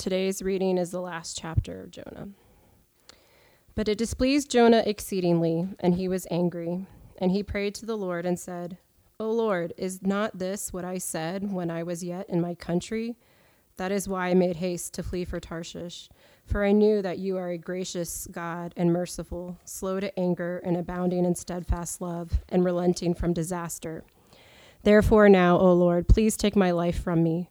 Today's reading is the last chapter of Jonah. But it displeased Jonah exceedingly, and he was angry. And he prayed to the Lord and said, O Lord, is not this what I said when I was yet in my country? That is why I made haste to flee for Tarshish. For I knew that you are a gracious God and merciful, slow to anger and abounding in steadfast love, and relenting from disaster. Therefore, now, O Lord, please take my life from me,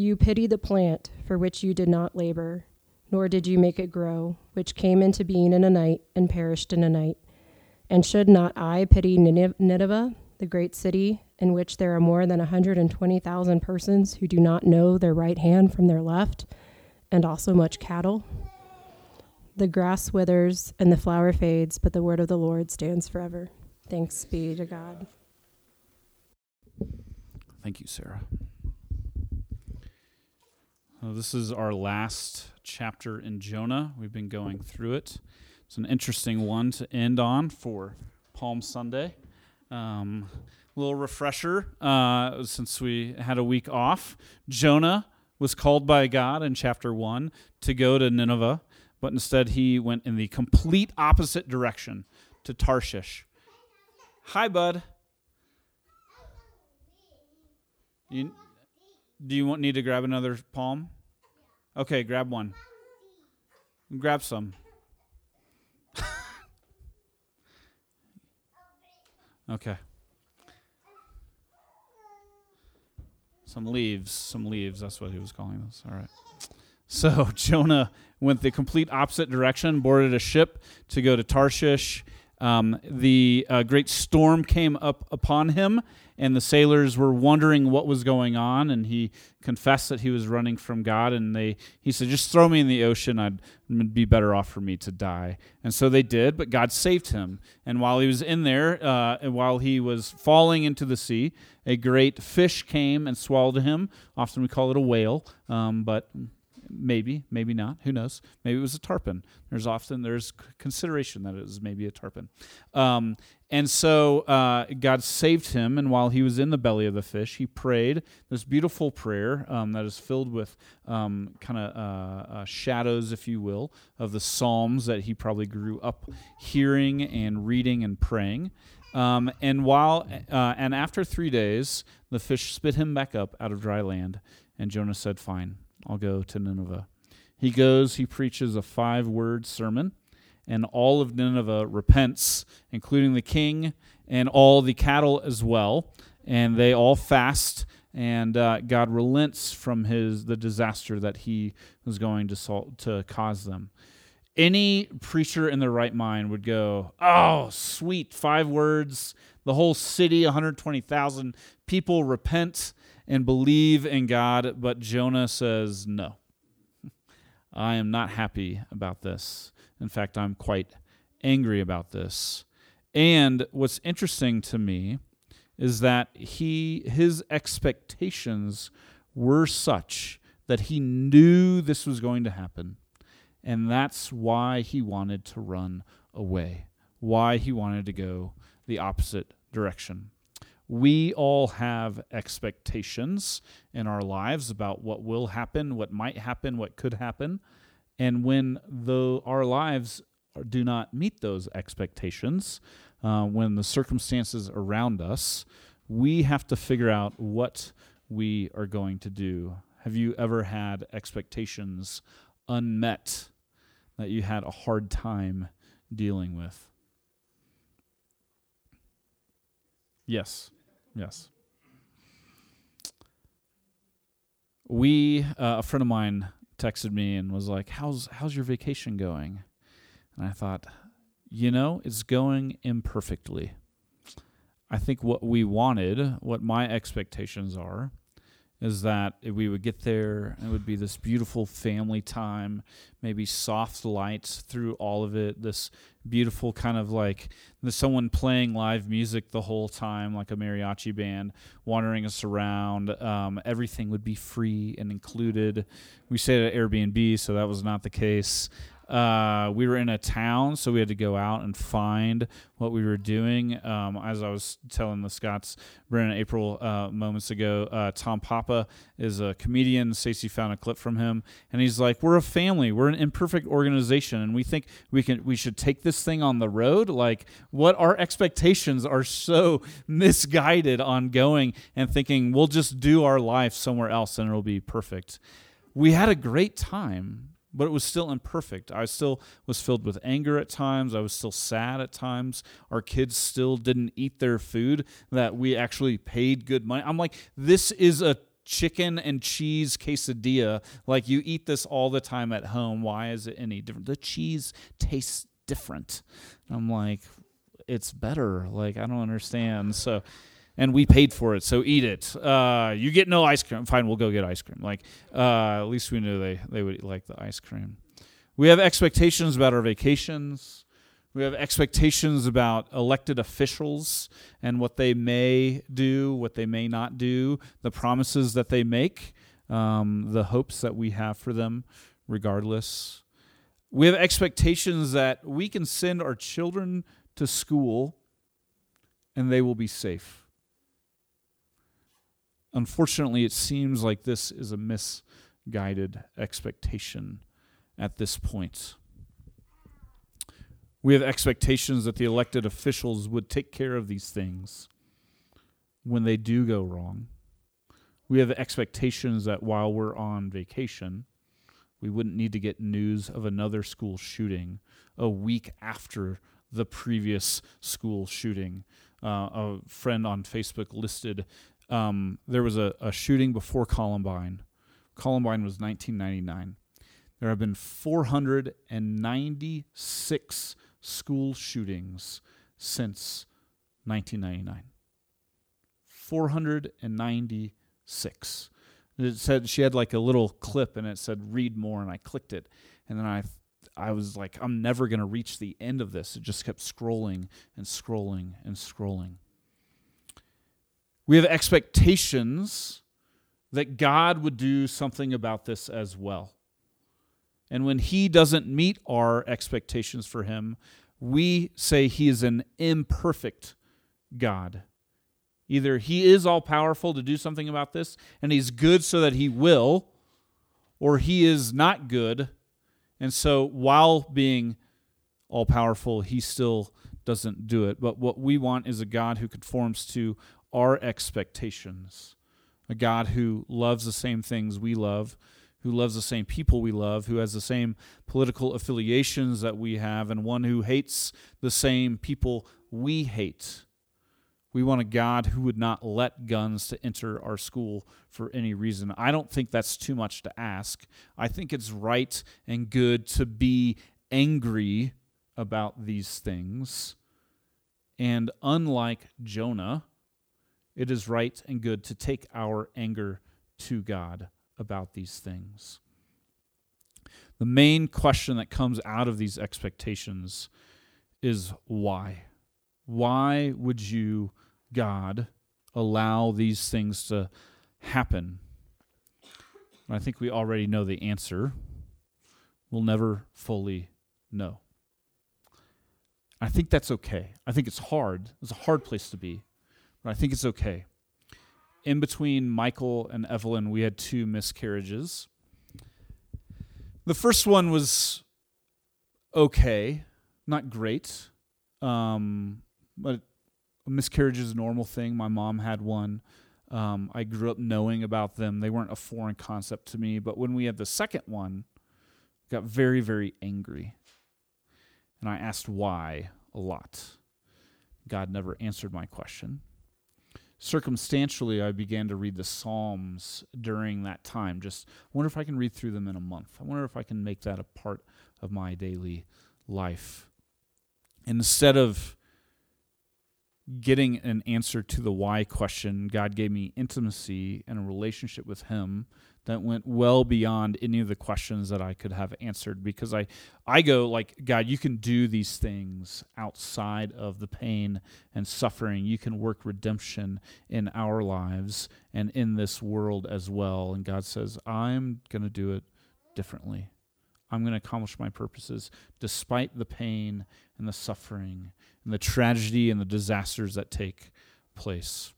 You pity the plant for which you did not labor, nor did you make it grow, which came into being in a night and perished in a night. And should not I pity Nineveh, the great city, in which there are more than 120,000 persons who do not know their right hand from their left, and also much cattle? The grass withers and the flower fades, but the word of the Lord stands forever. Thanks be to God. Thank you, Sarah. Well, this is our last chapter in Jonah. We've been going through it. It's an interesting one to end on for Palm Sunday. Um, little refresher uh, since we had a week off. Jonah was called by God in chapter 1 to go to Nineveh but instead he went in the complete opposite direction to Tarshish. Hi, bud. You, do you want need to grab another palm? Okay, grab one. Grab some. okay. Some leaves, some leaves. That's what he was calling this. All right. So Jonah went the complete opposite direction, boarded a ship to go to Tarshish. Um, the uh, great storm came up upon him, and the sailors were wondering what was going on. And he confessed that he was running from God. And they, he said, "Just throw me in the ocean. I'd be better off for me to die." And so they did. But God saved him. And while he was in there, uh, and while he was falling into the sea, a great fish came and swallowed him. Often we call it a whale, um, but Maybe, maybe not. Who knows? Maybe it was a tarpon. There's often there's consideration that it was maybe a tarpon. Um, and so uh, God saved him, and while he was in the belly of the fish, he prayed this beautiful prayer um, that is filled with um, kind of uh, uh, shadows, if you will, of the Psalms that he probably grew up hearing and reading and praying. Um, and while uh, and after three days, the fish spit him back up out of dry land, and Jonah said, "Fine, I'll go to Nineveh. He goes, he preaches a five word sermon, and all of Nineveh repents, including the king and all the cattle as well. And they all fast, and uh, God relents from his the disaster that he was going to, to cause them. Any preacher in their right mind would go, Oh, sweet, five words. The whole city, 120,000 people repent and believe in God, but Jonah says, No. I am not happy about this. In fact, I'm quite angry about this. And what's interesting to me is that he his expectations were such that he knew this was going to happen. And that's why he wanted to run away, why he wanted to go the opposite direction we all have expectations in our lives about what will happen, what might happen, what could happen. And when the, our lives do not meet those expectations, uh, when the circumstances around us, we have to figure out what we are going to do. Have you ever had expectations unmet that you had a hard time dealing with? Yes. Yes. We, uh, a friend of mine texted me and was like, "How's how's your vacation going?" And I thought, you know, it's going imperfectly. I think what we wanted, what my expectations are, is that we would get there it would be this beautiful family time, maybe soft lights through all of it, this beautiful kind of like someone playing live music the whole time, like a mariachi band, wandering us around. Um, everything would be free and included. We stayed at Airbnb, so that was not the case. Uh, we were in a town, so we had to go out and find what we were doing. Um, as I was telling the Scots, Brennan April uh, moments ago, uh, Tom Papa is a comedian. Stacy found a clip from him, and he's like, "We're a family. We're an imperfect organization, and we think we can we should take this thing on the road. Like, what our expectations are so misguided on going and thinking we'll just do our life somewhere else and it'll be perfect." We had a great time but it was still imperfect. I still was filled with anger at times. I was still sad at times. Our kids still didn't eat their food that we actually paid good money. I'm like, this is a chicken and cheese quesadilla. Like you eat this all the time at home. Why is it any different? The cheese tastes different. I'm like, it's better. Like I don't understand. So and we paid for it, so eat it. Uh, you get no ice cream. Fine, we'll go get ice cream. Like, uh, at least we knew they, they would like the ice cream. We have expectations about our vacations. We have expectations about elected officials and what they may do, what they may not do, the promises that they make, um, the hopes that we have for them, regardless. We have expectations that we can send our children to school and they will be safe. Unfortunately, it seems like this is a misguided expectation at this point. We have expectations that the elected officials would take care of these things when they do go wrong. We have expectations that while we're on vacation, we wouldn't need to get news of another school shooting a week after the previous school shooting. Uh, a friend on Facebook listed um, there was a, a shooting before Columbine. Columbine was 1999. There have been 496 school shootings since 1999. 496. It said she had like a little clip and it said read more and I clicked it and then I I was like I'm never going to reach the end of this. It just kept scrolling and scrolling and scrolling. We have expectations that God would do something about this as well. And when He doesn't meet our expectations for Him, we say He is an imperfect God. Either He is all powerful to do something about this, and He's good so that He will, or He is not good, and so while being all powerful, He still doesn't do it. But what we want is a God who conforms to our expectations. A God who loves the same things we love, who loves the same people we love, who has the same political affiliations that we have, and one who hates the same people we hate. We want a God who would not let guns to enter our school for any reason. I don't think that's too much to ask. I think it's right and good to be angry about these things. And unlike Jonah, it is right and good to take our anger to God about these things. The main question that comes out of these expectations is why? Why would you, God, allow these things to happen? I think we already know the answer. We'll never fully know. I think that's okay. I think it's hard. It's a hard place to be. But I think it's okay. In between Michael and Evelyn, we had two miscarriages. The first one was okay, not great, um, but a miscarriage is a normal thing. My mom had one. Um, I grew up knowing about them. They weren't a foreign concept to me. But when we had the second one, I got very, very angry. And I asked why a lot. God never answered my question. Circumstantially, I began to read the Psalms during that time. Just wonder if I can read through them in a month. I wonder if I can make that a part of my daily life. Instead of getting an answer to the why question, God gave me intimacy and a relationship with Him that went well beyond any of the questions that I could have answered because I I go like God you can do these things outside of the pain and suffering. You can work redemption in our lives and in this world as well. And God says I'm going to do it differently. I'm going to accomplish my purposes despite the pain and the suffering and the tragedy and the disasters that take place.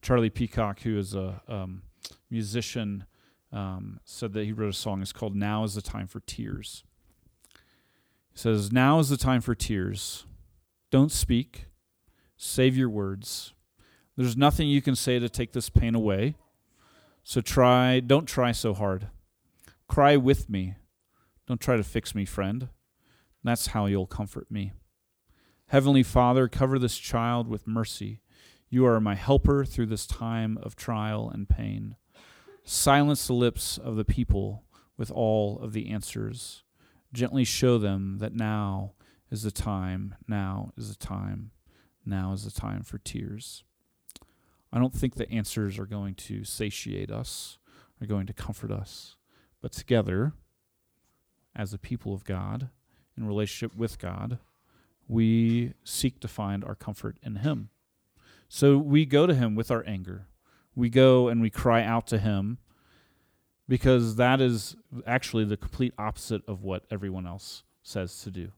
Charlie Peacock who is a um, musician um, said that he wrote a song. It's called Now is the Time for Tears. He says, Now is the time for tears. Don't speak, save your words. There's nothing you can say to take this pain away. So try, don't try so hard. Cry with me. Don't try to fix me, friend. That's how you'll comfort me. Heavenly Father, cover this child with mercy. You are my helper through this time of trial and pain. Silence the lips of the people with all of the answers. Gently show them that now is the time, now is the time, now is the time for tears. I don't think the answers are going to satiate us, are going to comfort us. But together, as the people of God, in relationship with God, we seek to find our comfort in Him. So we go to Him with our anger we go and we cry out to him because that is actually the complete opposite of what everyone else says to do.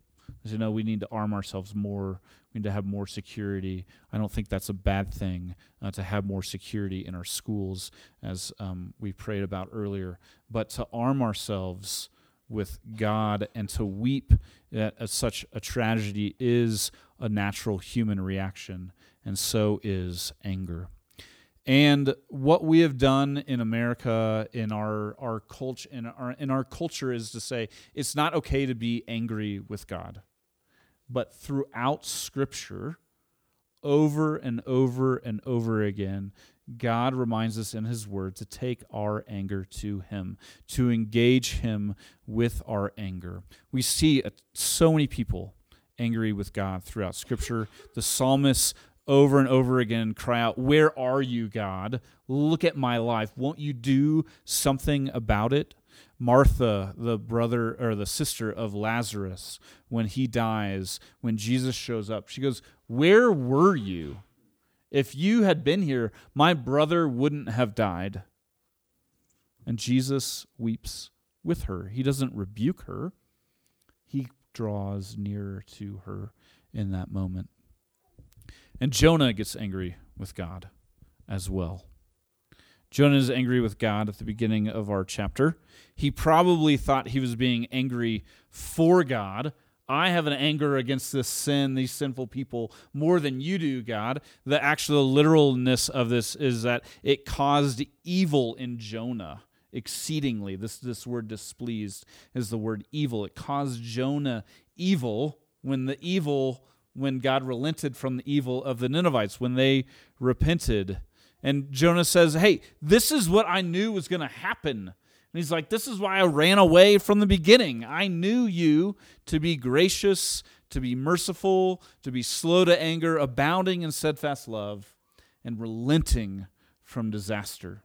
As you know, we need to arm ourselves more. We need to have more security. I don't think that's a bad thing uh, to have more security in our schools, as um, we prayed about earlier. But to arm ourselves with God and to weep at, at such a tragedy is a natural human reaction, and so is anger. And what we have done in America, in our our culture, in our in our culture, is to say it's not okay to be angry with God. But throughout Scripture, over and over and over again, God reminds us in His Word to take our anger to Him, to engage Him with our anger. We see uh, so many people angry with God throughout Scripture. The psalmists over and over again cry out, Where are you, God? Look at my life. Won't you do something about it? Martha, the brother or the sister of Lazarus, when he dies, when Jesus shows up, she goes, Where were you? If you had been here, my brother wouldn't have died. And Jesus weeps with her. He doesn't rebuke her, he draws nearer to her in that moment. And Jonah gets angry with God as well. Jonah is angry with God at the beginning of our chapter. He probably thought he was being angry for God. I have an anger against this sin, these sinful people, more than you do, God. The actual literalness of this is that it caused evil in Jonah exceedingly. This, this word displeased is the word evil. It caused Jonah evil when the evil when God relented from the evil of the Ninevites, when they repented. And Jonah says, Hey, this is what I knew was going to happen. And he's like, This is why I ran away from the beginning. I knew you to be gracious, to be merciful, to be slow to anger, abounding in steadfast love, and relenting from disaster.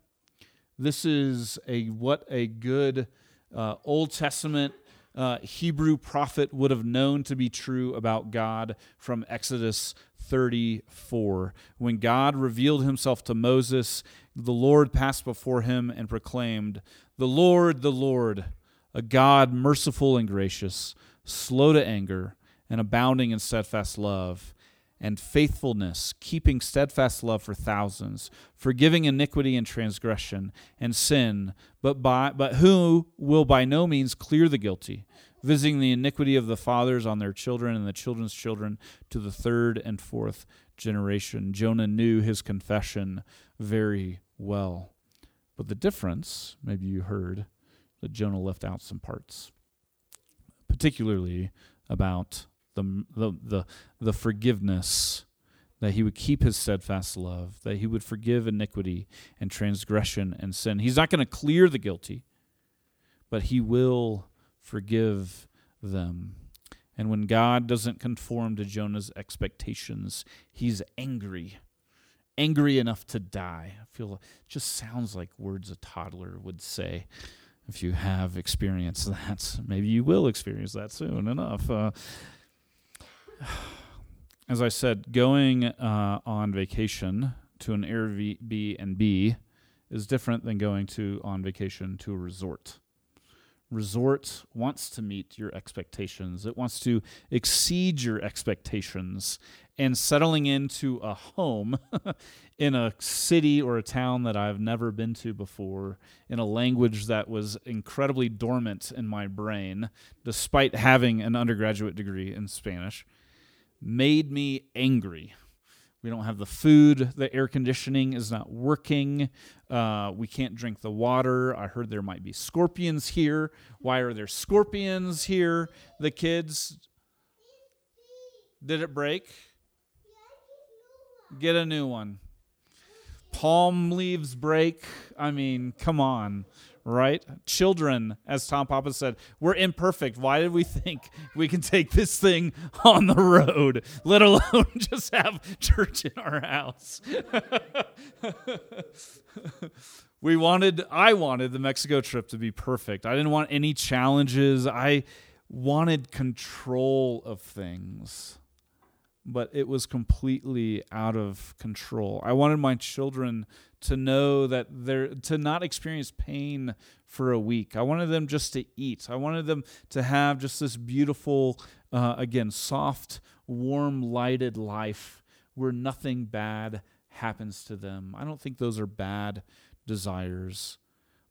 This is a what a good uh, Old Testament uh, Hebrew prophet would have known to be true about God from Exodus 34. When God revealed himself to Moses, the Lord passed before him and proclaimed, The Lord, the Lord, a God merciful and gracious, slow to anger, and abounding in steadfast love and faithfulness, keeping steadfast love for thousands, forgiving iniquity and transgression and sin, but by but who will by no means clear the guilty, visiting the iniquity of the fathers on their children and the children's children to the third and fourth generation. Jonah knew his confession very well. But the difference, maybe you heard, that Jonah left out some parts. particularly about the, the, the, the forgiveness that he would keep his steadfast love, that he would forgive iniquity and transgression and sin. He's not going to clear the guilty, but he will forgive them. And when God doesn't conform to Jonah's expectations, he's angry. Angry enough to die. I feel it just sounds like words a toddler would say. If you have experienced that, maybe you will experience that soon enough. Uh, as I said, going uh, on vacation to an Airbnb is different than going to on vacation to a resort. Resort wants to meet your expectations. It wants to exceed your expectations. And settling into a home in a city or a town that I've never been to before, in a language that was incredibly dormant in my brain, despite having an undergraduate degree in Spanish, made me angry. We don't have the food. The air conditioning is not working. Uh, we can't drink the water. I heard there might be scorpions here. Why are there scorpions here? The kids. Did it break? Get a new one. Palm leaves break. I mean, come on right? Children, as Tom Papa said, we're imperfect. Why did we think we can take this thing on the road, let alone just have church in our house? we wanted, I wanted the Mexico trip to be perfect. I didn't want any challenges. I wanted control of things. But it was completely out of control. I wanted my children to know that they're to not experience pain for a week. I wanted them just to eat. I wanted them to have just this beautiful, uh, again, soft, warm, lighted life where nothing bad happens to them. I don't think those are bad desires,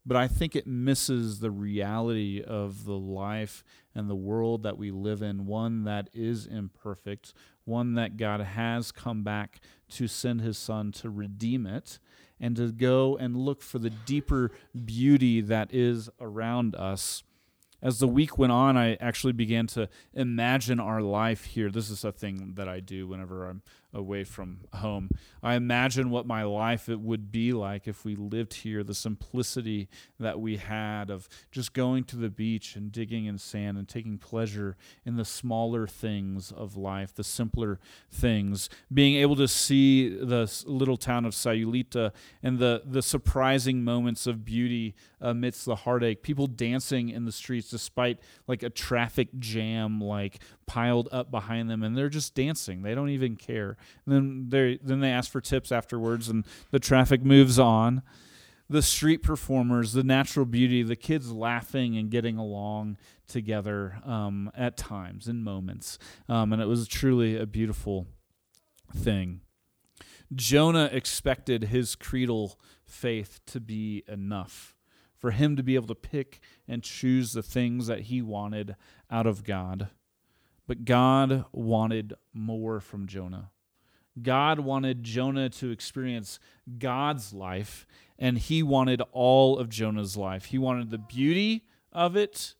but I think it misses the reality of the life and the world that we live in, one that is imperfect, one that God has come back to send his son to redeem it and to go and look for the deeper beauty that is around us. As the week went on, I actually began to imagine our life here. This is a thing that I do whenever I'm away from home. I imagine what my life it would be like if we lived here, the simplicity that we had of just going to the beach and digging in sand and taking pleasure in the smaller things of life, the simpler things, being able to see the little town of Sayulita and the, the surprising moments of beauty amidst the heartache, people dancing in the streets despite like a traffic jam like piled up behind them and they're just dancing. They don't even care. And then they then they ask for tips afterwards, and the traffic moves on. The street performers, the natural beauty, the kids laughing and getting along together um, at times in moments, um, and it was truly a beautiful thing. Jonah expected his creedal faith to be enough for him to be able to pick and choose the things that he wanted out of God. But God wanted more from Jonah. God wanted Jonah to experience God's life, and he wanted all of Jonah's life. He wanted the beauty of it,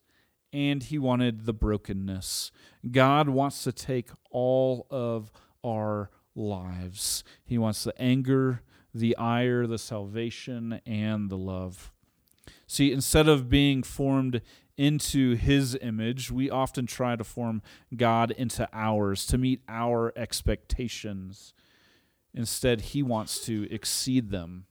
and he wanted the brokenness. God wants to take all of our lives. He wants the anger, the ire, the salvation, and the love. See, instead of being formed into his image, we often try to form God into ours, to meet our expectations. Instead, he wants to exceed them.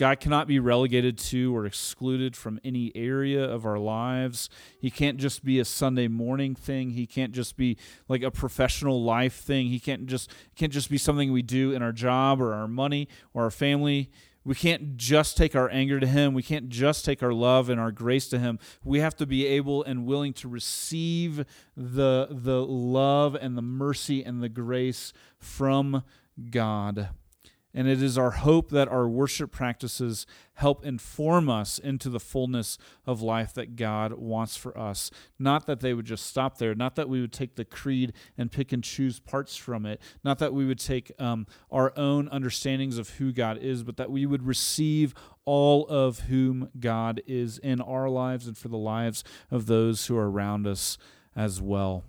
God cannot be relegated to or excluded from any area of our lives. He can't just be a Sunday morning thing. He can't just be like a professional life thing. He can't just can't just be something we do in our job or our money or our family. We can't just take our anger to Him. We can't just take our love and our grace to Him. We have to be able and willing to receive the, the love and the mercy and the grace from God. And it is our hope that our worship practices help inform us into the fullness of life that God wants for us. Not that they would just stop there, not that we would take the creed and pick and choose parts from it, not that we would take um, our own understandings of who God is, but that we would receive all of whom God is in our lives and for the lives of those who are around us as well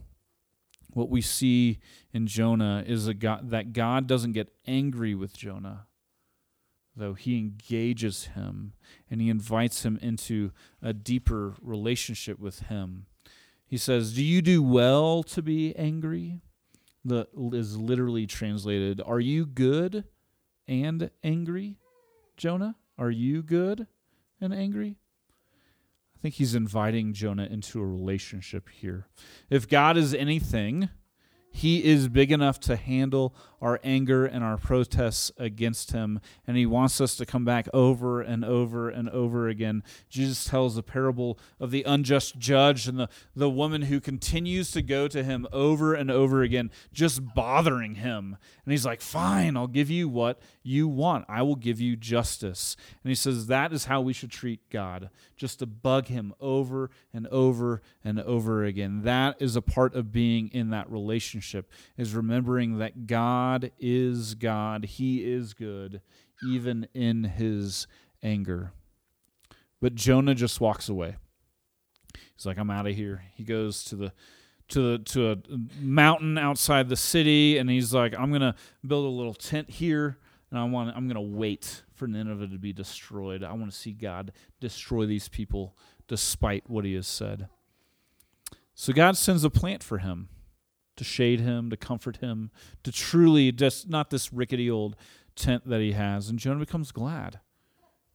what we see in Jonah is a God, that God doesn't get angry with Jonah, though he engages him and he invites him into a deeper relationship with him. He says, Do you do well to be angry? The is literally translated, Are you good and angry, Jonah? Are you good and angry? I think he's inviting Jonah into a relationship here. If God is anything, he is big enough to handle our anger and our protests against him, and he wants us to come back over and over and over again. Jesus tells the parable of the unjust judge and the, the woman who continues to go to him over and over again, just bothering him. And he's like, Fine, I'll give you what you want. I will give you justice. And he says that is how we should treat God, just to bug him over and over and over again. That is a part of being in that relationship, is remembering that God God is God. He is good, even in his anger. But Jonah just walks away. He's like, I'm out of here. He goes to the to the, to a mountain outside the city, and he's like, I'm gonna build a little tent here, and I want I'm gonna wait for Nineveh to be destroyed. I want to see God destroy these people despite what he has said. So God sends a plant for him to shade him, to comfort him, to truly just not this rickety old tent that he has. And Jonah becomes glad.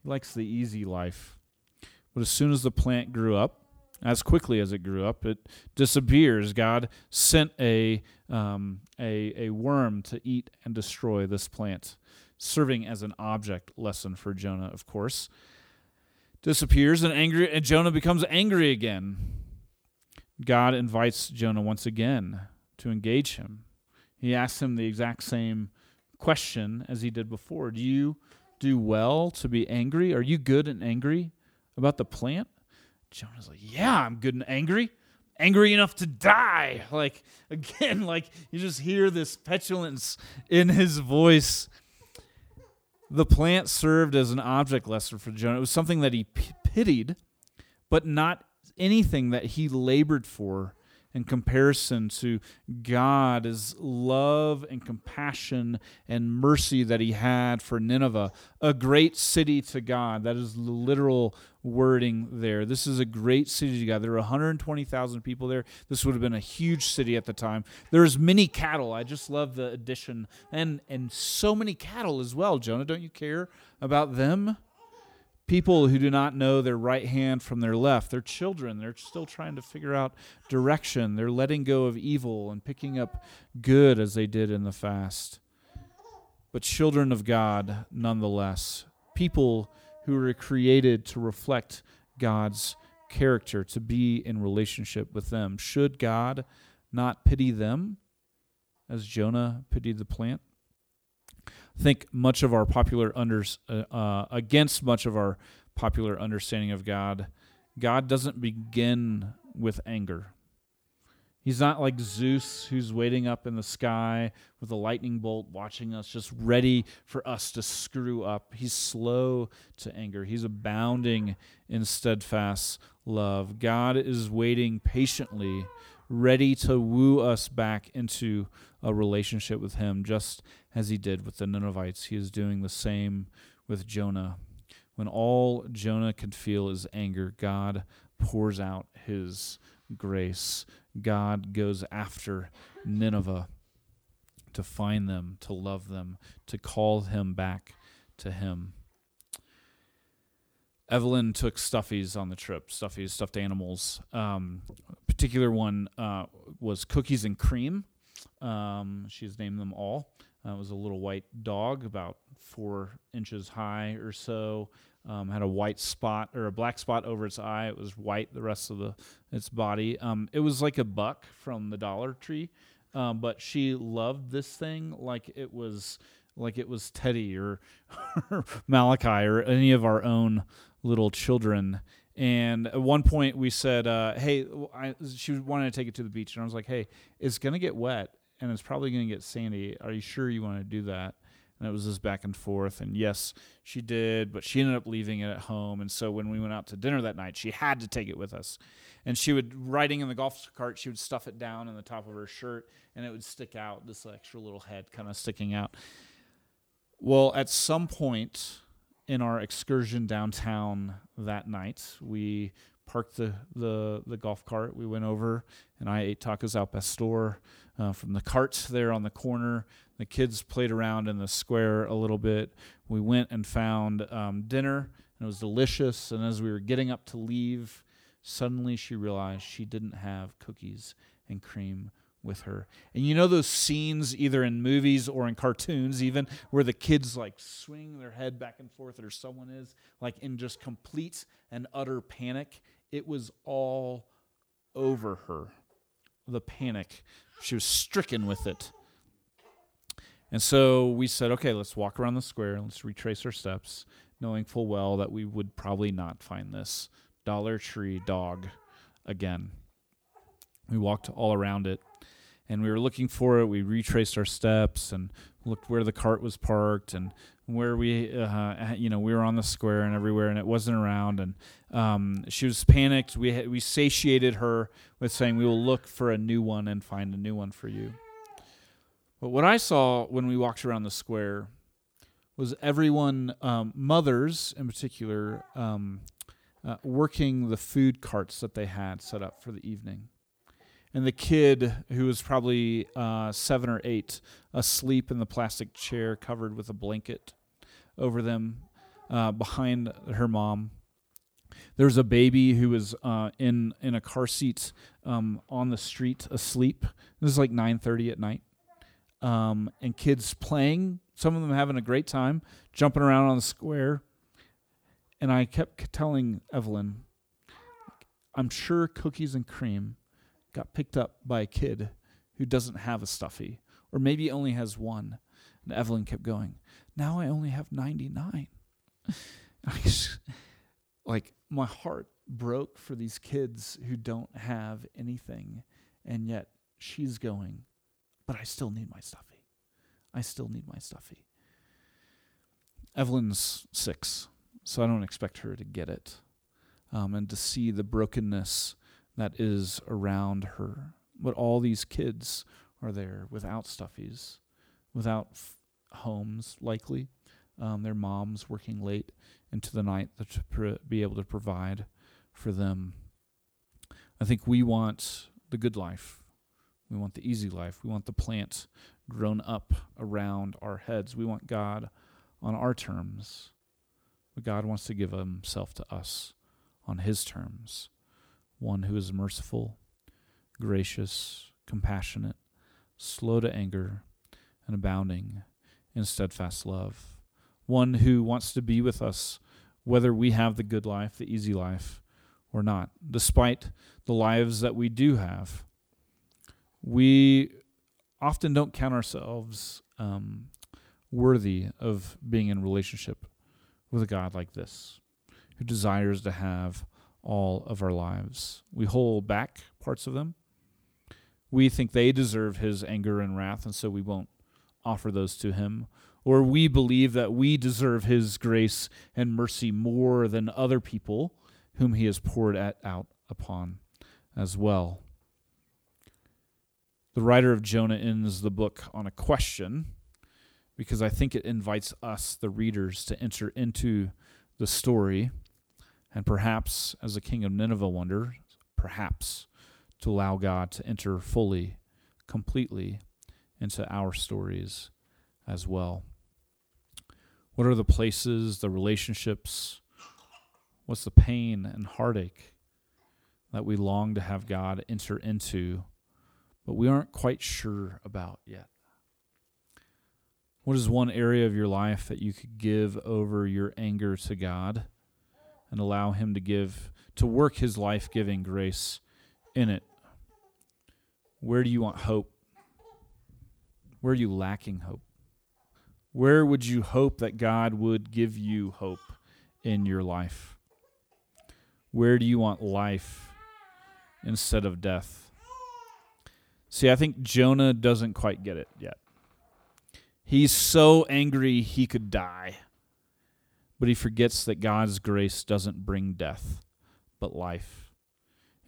He likes the easy life. But as soon as the plant grew up, as quickly as it grew up, it disappears. God sent a, um, a, a worm to eat and destroy this plant, serving as an object lesson for Jonah, of course. Disappears, and angry, and Jonah becomes angry again. God invites Jonah once again to engage him. He asks him the exact same question as he did before Do you do well to be angry? Are you good and angry about the plant? Jonah's like, Yeah, I'm good and angry. Angry enough to die. Like, again, like you just hear this petulance in his voice. The plant served as an object lesson for Jonah. It was something that he p- pitied, but not anything that he labored for in comparison to God's love and compassion and mercy that he had for Nineveh, a great city to God. That is the literal wording there. This is a great city to God. There are 120,000 people there. This would have been a huge city at the time. There's many cattle. I just love the addition and and so many cattle as well. Jonah, don't you care about them? People who do not know their right hand from their left. They're children. They're still trying to figure out direction. They're letting go of evil and picking up good as they did in the fast. But children of God, nonetheless. People who were created to reflect God's character, to be in relationship with them. Should God not pity them as Jonah pitied the plant? Think much of our popular under uh, uh, against much of our popular understanding of God, God doesn't begin with anger. He's not like Zeus who's waiting up in the sky with a lightning bolt watching us, just ready for us to screw up. He's slow to anger. He's abounding in steadfast love. God is waiting patiently, ready to woo us back into a relationship with Him, just as He did with the Ninevites. He is doing the same with Jonah. When all Jonah could feel is anger, God pours out His grace. God goes after Nineveh to find them, to love them, to call him back to Him. Evelyn took stuffies on the trip, stuffies, stuffed animals. Um, particular one uh, was cookies and cream. Um, she's named them all. Uh, it was a little white dog, about four inches high or so. Um, had a white spot or a black spot over its eye. It was white the rest of the its body. Um, it was like a buck from the Dollar Tree, um, but she loved this thing like it was like it was Teddy or Malachi or any of our own little children. And at one point we said, uh, "Hey," I, she wanted to take it to the beach, and I was like, "Hey, it's gonna get wet, and it's probably gonna get sandy. Are you sure you want to do that?" And it was this back and forth. And yes, she did, but she ended up leaving it at home. And so when we went out to dinner that night, she had to take it with us. And she would riding in the golf cart, she would stuff it down in the top of her shirt, and it would stick out. This extra little head kind of sticking out. Well, at some point in our excursion downtown that night, we parked the, the, the golf cart. We went over and I ate tacos al pastor uh, from the carts there on the corner. The kids played around in the square a little bit. We went and found um, dinner and it was delicious. And as we were getting up to leave, suddenly she realized she didn't have cookies and cream with her. And you know those scenes, either in movies or in cartoons, even where the kids like swing their head back and forth, or someone is like in just complete and utter panic. It was all over her. The panic. She was stricken with it. And so we said, okay, let's walk around the square. Let's retrace our steps, knowing full well that we would probably not find this Dollar Tree dog again. We walked all around it and we were looking for it. We retraced our steps and looked where the cart was parked and where we, uh, you know, we were on the square and everywhere, and it wasn't around. And um, she was panicked. We we satiated her with saying, "We will look for a new one and find a new one for you." But what I saw when we walked around the square was everyone, um, mothers in particular, um, uh, working the food carts that they had set up for the evening and the kid who was probably uh, seven or eight asleep in the plastic chair covered with a blanket over them uh, behind her mom there was a baby who was uh, in in a car seat um, on the street asleep this is like 9.30 at night um, and kids playing some of them having a great time jumping around on the square and i kept telling evelyn i'm sure cookies and cream got picked up by a kid who doesn't have a stuffy, or maybe only has one. And Evelyn kept going, Now I only have 99. like, my heart broke for these kids who don't have anything, and yet she's going, But I still need my stuffy. I still need my stuffy. Evelyn's six, so I don't expect her to get it. Um, and to see the brokenness that is around her. But all these kids are there without stuffies, without f- homes, likely. Um, their moms working late into the night to pr- be able to provide for them. I think we want the good life. We want the easy life. We want the plant grown up around our heads. We want God on our terms. But God wants to give Himself to us on His terms one who is merciful, gracious, compassionate, slow to anger, and abounding in steadfast love, one who wants to be with us whether we have the good life, the easy life, or not, despite the lives that we do have. We often don't count ourselves um, worthy of being in relationship with a God like this, who desires to have all of our lives. We hold back parts of them. We think they deserve his anger and wrath, and so we won't offer those to him. Or we believe that we deserve his grace and mercy more than other people whom he has poured at, out upon as well. The writer of Jonah ends the book on a question because I think it invites us, the readers, to enter into the story and perhaps, as the king of Nineveh wondered, perhaps to allow God to enter fully, completely into our stories as well. What are the places, the relationships? What's the pain and heartache that we long to have God enter into, but we aren't quite sure about yet? What is one area of your life that you could give over your anger to God? and allow Him to give, to work His life giving grace in it. Where do you want hope? Where are you lacking hope? Where would you hope that God would give you hope in your life? Where do you want life instead of death? See, I think Jonah doesn't quite get it yet. He's so angry he could die, but he forgets that God's grace doesn't bring death, but life.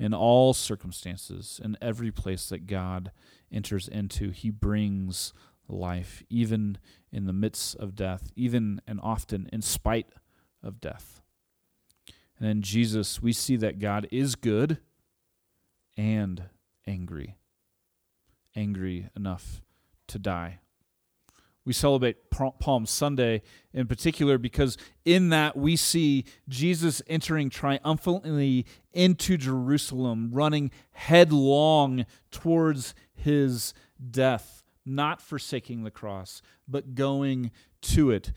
In all circumstances, in every place that God enters into, he brings life, even in the midst of death, even and often in spite of death. And in Jesus, we see that God is good and angry, angry enough to die. We celebrate Palm Sunday in particular because in that we see Jesus entering triumphantly into Jerusalem, running headlong towards his death, not forsaking the cross, but going to it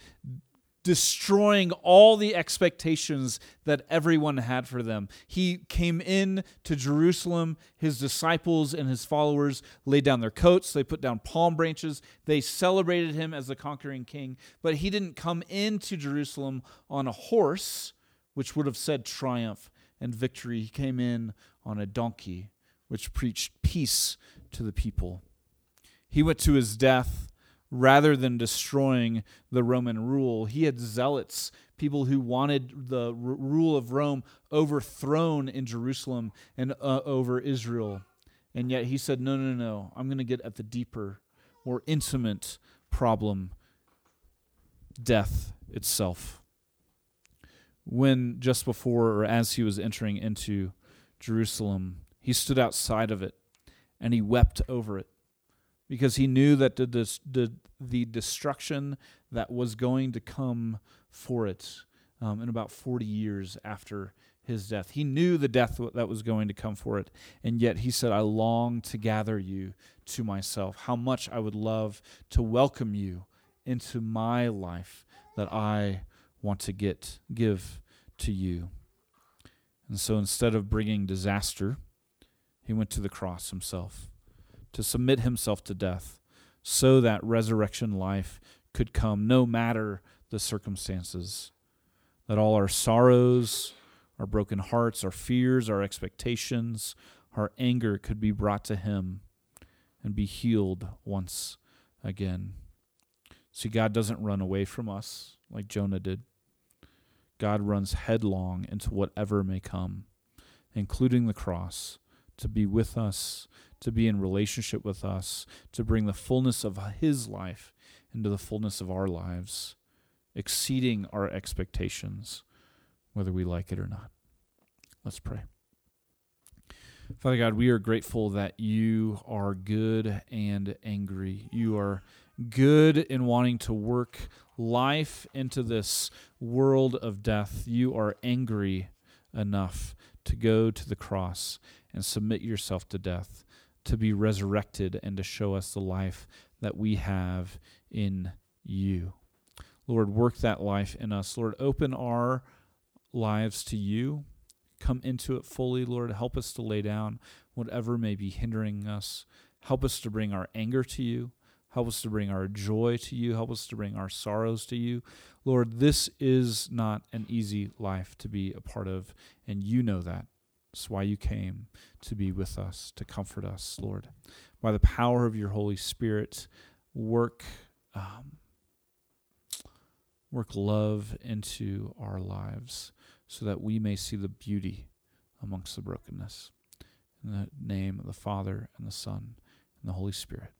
destroying all the expectations that everyone had for them. He came in to Jerusalem, his disciples and his followers laid down their coats, they put down palm branches, they celebrated him as the conquering king, but he didn't come into Jerusalem on a horse, which would have said triumph and victory. He came in on a donkey, which preached peace to the people. He went to his death rather than destroying the Roman rule. He had zealots, people who wanted the r- rule of Rome overthrown in Jerusalem and uh, over Israel. And yet he said, No, no, no, I'm going to get at the deeper, more intimate problem death itself. When just before or as he was entering into Jerusalem, he stood outside of it and he wept over it because he knew that the, the, the destruction that was going to come for it um, in about 40 years after his death. He knew the death that was going to come for it, and yet he said, I long to gather you to myself. How much I would love to welcome you into my life that I want to get give to you. And so instead of bringing disaster, he went to the cross himself to submit himself to death so that resurrection life could come no matter the circumstances. That all our sorrows, our broken hearts, our fears, our expectations, our anger could be brought to him and be healed once again. See, God doesn't run away from us like Jonah did. God runs headlong into whatever may come, including the cross, to be with us, to be in relationship with us, to bring the fullness of His life into the fullness of our lives, exceeding our expectations, whether we like it or not. Let's pray. Father God, we are grateful that you are good and angry. You are good in wanting to work life into this world of death. You are angry enough to go to the cross and submit yourself to death to be resurrected and to show us the life that we have in you. Lord, work that life in us. Lord, open our lives to you. Come into it fully, Lord. Help us to lay down whatever may be hindering us. Help us to bring our anger to you. Help us to bring our joy to you. Help us to bring our sorrows to you. Lord, this is not an easy life to be a part of, and you know that. That's why you came to be with us, to comfort us, Lord. By the power of your Holy Spirit, work um, work love into our lives so that we may see the beauty amongst the brokenness. In the name of the Father and the Son and the Holy Spirit.